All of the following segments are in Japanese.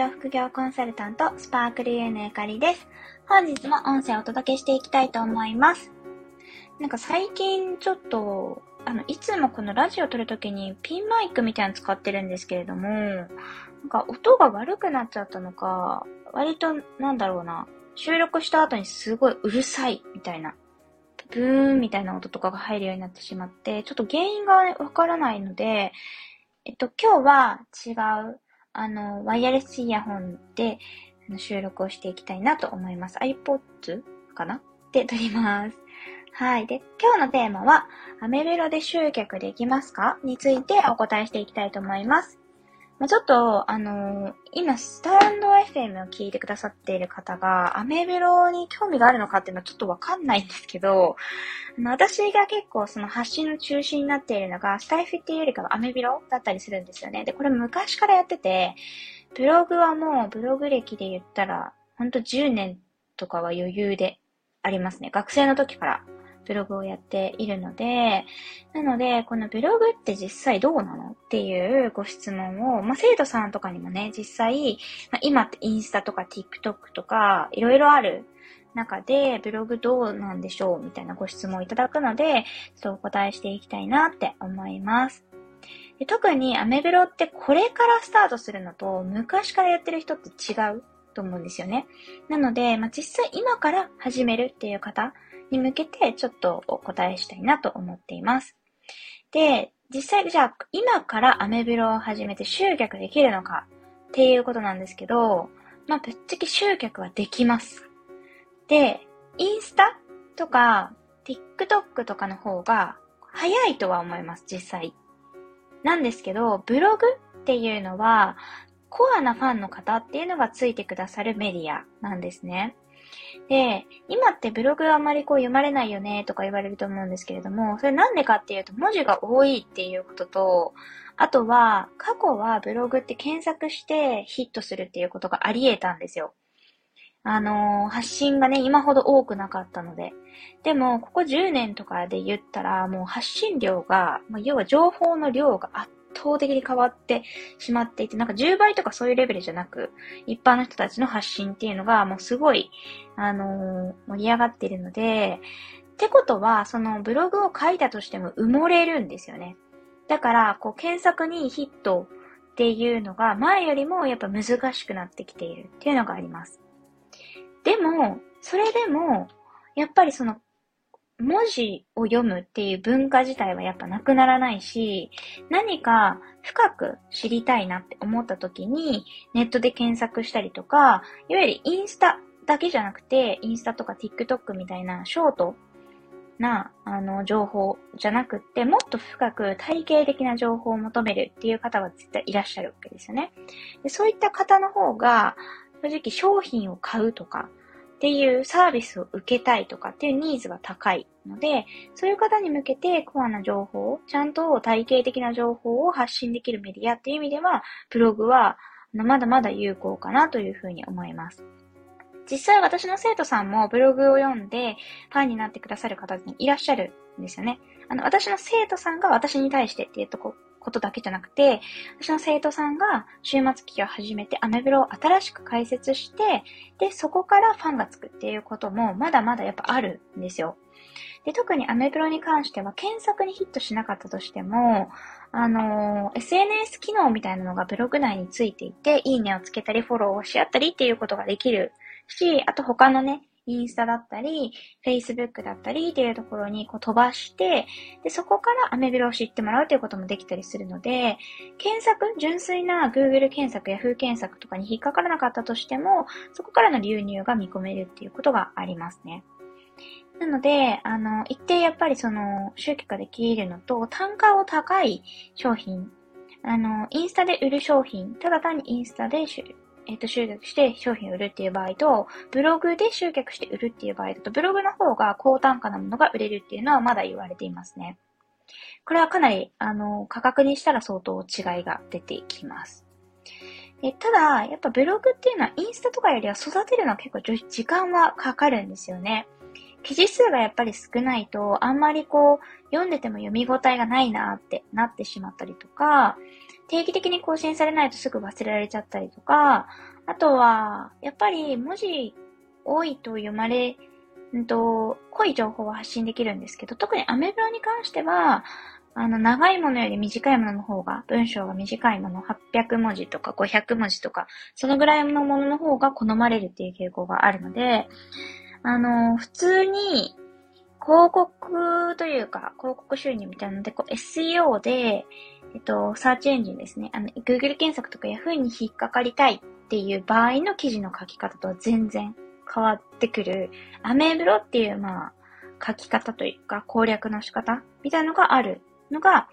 業副業コンサルタント、スパークルユーのゆかりです。本日も音声をお届けしていきたいと思います。なんか最近ちょっと、あの、いつもこのラジオ撮るときにピンマイクみたいなの使ってるんですけれども、なんか音が悪くなっちゃったのか、割となんだろうな、収録した後にすごいうるさいみたいな、ブーンみたいな音とかが入るようになってしまって、ちょっと原因がわからないので、えっと、今日は違う、あの、ワイヤレスイヤホンで収録をしていきたいなと思います。iPods かな？で撮ります。はい。で、今日のテーマは、アメブロで集客できますか？についてお答えしていきたいと思います。まあ、ちょっと、あのー、今、スタンド FM を聞いてくださっている方が、アメベロに興味があるのかっていうのはちょっとわかんないんですけど、あの私が結構その発信の中心になっているのが、スタイフっていうよりかはアメベロだったりするんですよね。で、これ昔からやってて、ブログはもうブログ歴で言ったら、ほんと10年とかは余裕でありますね。学生の時からブログをやっているので、なので、このブログって実際どうなのっていうご質問を、まあ、生徒さんとかにもね、実際、まあ、今ってインスタとか TikTok とか、いろいろある中で、ブログどうなんでしょうみたいなご質問をいただくので、ちょっとお答えしていきたいなって思います。で特にアメブロってこれからスタートするのと、昔からやってる人って違うと思うんですよね。なので、まあ、実際今から始めるっていう方に向けてちょっとお答えしたいなと思っています。で、実際じゃあ今からアメブロを始めて集客できるのかっていうことなんですけど、まあぶっちゃけ集客はできます。で、インスタとか TikTok とかの方が早いとは思います、実際。なんですけど、ブログっていうのは、コアなファンの方っていうのがついてくださるメディアなんですね。で、今ってブログあまりこう読まれないよねとか言われると思うんですけれども、それなんでかっていうと文字が多いっていうことと、あとは過去はブログって検索してヒットするっていうことがあり得たんですよ。あのー、発信がね、今ほど多くなかったので。でも、ここ10年とかで言ったら、もう発信量が、要は情報の量が圧倒的に変わってしまっていて、なんか10倍とかそういうレベルじゃなく、一般の人たちの発信っていうのがもうすごい、あのー、盛り上がっているので、ってことは、そのブログを書いたとしても埋もれるんですよね。だから、こう検索にヒットっていうのが前よりもやっぱ難しくなってきているっていうのがあります。でも、それでも、やっぱりその文字を読むっていう文化自体はやっぱなくならないし、何か深く知りたいなって思った時に、ネットで検索したりとか、いわゆるインスタだけじゃなくて、インスタとか TikTok みたいなショートな、あの、情報じゃなくって、もっと深く体系的な情報を求めるっていう方は絶対いらっしゃるわけですよね。でそういった方の方が、正直商品を買うとか、っていうサービスを受けたいとかっていうニーズが高いので、そういう方に向けてコアな情報、ちゃんと体系的な情報を発信できるメディアっていう意味では、ブログはまだまだ有効かなというふうに思います。実際私の生徒さんもブログを読んでファンになってくださる方にいらっしゃるんですよね。あの、私の生徒さんが私に対してっていうとこことだけじゃなくて、私の生徒さんが週末期を始めてアメブロを新しく開設して、で、そこからファンがつくっていうこともまだまだやっぱあるんですよ。で、特にアメブロに関しては検索にヒットしなかったとしても、あのー、SNS 機能みたいなのがブログ内についていて、いいねをつけたりフォローをし合ったりっていうことができるし、あと他のね、インスタだったり、Facebook だったりっていうところにこう飛ばして、で、そこからアメブロを知ってもらうということもできたりするので、検索、純粋な Google 検索や Yahoo 検索とかに引っかからなかったとしても、そこからの流入が見込めるっていうことがありますね。なので、あの、一定やっぱりその、集客ができるのと、単価を高い商品、あの、インスタで売る商品、ただ単にインスタでえっ、と、集客して商品を売るっていう場合と、ブログで集客して売るっていう場合だと、ブログの方が高単価なものが売れるっていうのはまだ言われていますね。これはかなり、あの、価格にしたら相当違いが出てきます。でただ、やっぱブログっていうのはインスタとかよりは育てるのは結構時間はかかるんですよね。記事数がやっぱり少ないと、あんまりこう、読んでても読み応えがないなってなってしまったりとか、定期的に更新されないとすぐ忘れられちゃったりとか、あとは、やっぱり文字多いと読まれ、んと、濃い情報を発信できるんですけど、特にアメブロに関しては、あの、長いものより短いものの方が、文章が短いもの、800文字とか500文字とか、そのぐらいのものの方が好まれるっていう傾向があるので、あの、普通に、広告というか、広告収入みたいなので、こう SEO で、えっと、サーチエンジンですね。あの、Google 検索とか Yahoo に引っかかりたいっていう場合の記事の書き方とは全然変わってくる、アメブロっていう、まあ、書き方というか、攻略の仕方みたいなのがあるのが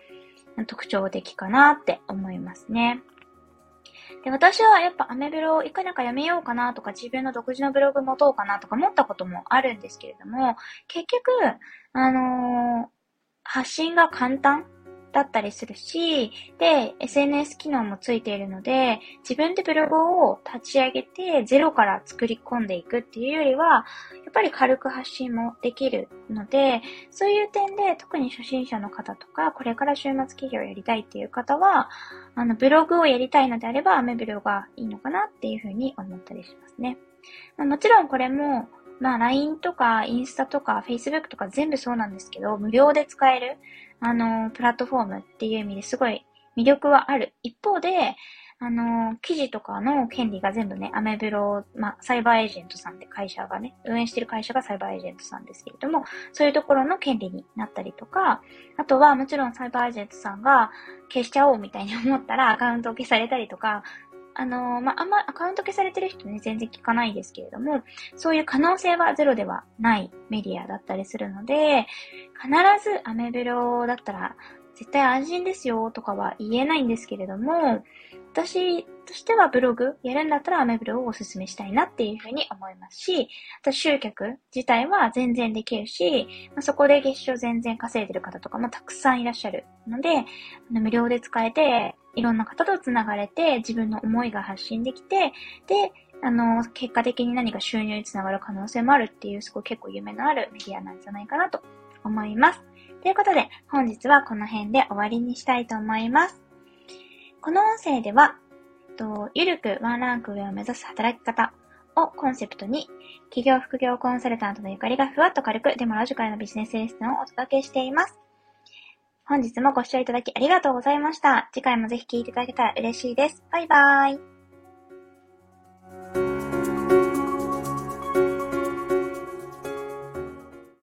特徴的かなって思いますね。で、私はやっぱアメブロをいかなかやめようかなとか自分の独自のブログ持とうかなとか思ったこともあるんですけれども、結局、あのー、発信が簡単。だったりするし、で、SNS 機能もついているので、自分でブログを立ち上げてゼロから作り込んでいくっていうよりは、やっぱり軽く発信もできるので、そういう点で特に初心者の方とか、これから週末企業をやりたいっていう方は、あの、ブログをやりたいのであれば、アメブロがいいのかなっていうふうに思ったりしますね。まあ、もちろんこれも、まあ LINE とかインスタとか Facebook とか全部そうなんですけど、無料で使える。あの、プラットフォームっていう意味ですごい魅力はある。一方で、あの、記事とかの権利が全部ね、アメブロ、まあ、サイバーエージェントさんって会社がね、運営してる会社がサイバーエージェントさんですけれども、そういうところの権利になったりとか、あとはもちろんサイバーエージェントさんが消しちゃおうみたいに思ったらアカウントを消されたりとか、あのまあ、あんまアカウント消されてる人ね、全然聞かないですけれども、そういう可能性はゼロではないメディアだったりするので、必ずアメブロだったら、絶対安心ですよとかは言えないんですけれども、私としてはブログやるんだったらアメブロをお勧めしたいなっていうふうに思いますし、あと集客自体は全然できるし、まあ、そこで月賞全然稼いでる方とかもたくさんいらっしゃるので、あの無料で使えて、いろんな方と繋がれて、自分の思いが発信できて、で、あの、結果的に何か収入につながる可能性もあるっていう、すごい結構夢のあるメディアなんじゃないかなと思います。ということで、本日はこの辺で終わりにしたいと思います。この音声では、とゆるくワンランク上を目指す働き方をコンセプトに、企業副業コンサルタントのゆかりがふわっと軽く、でもロジカルなビジネスレッスンをお届けしています。本日もご視聴いただきありがとうございました。次回もぜひ聴いていただけたら嬉しいです。バイバーイ。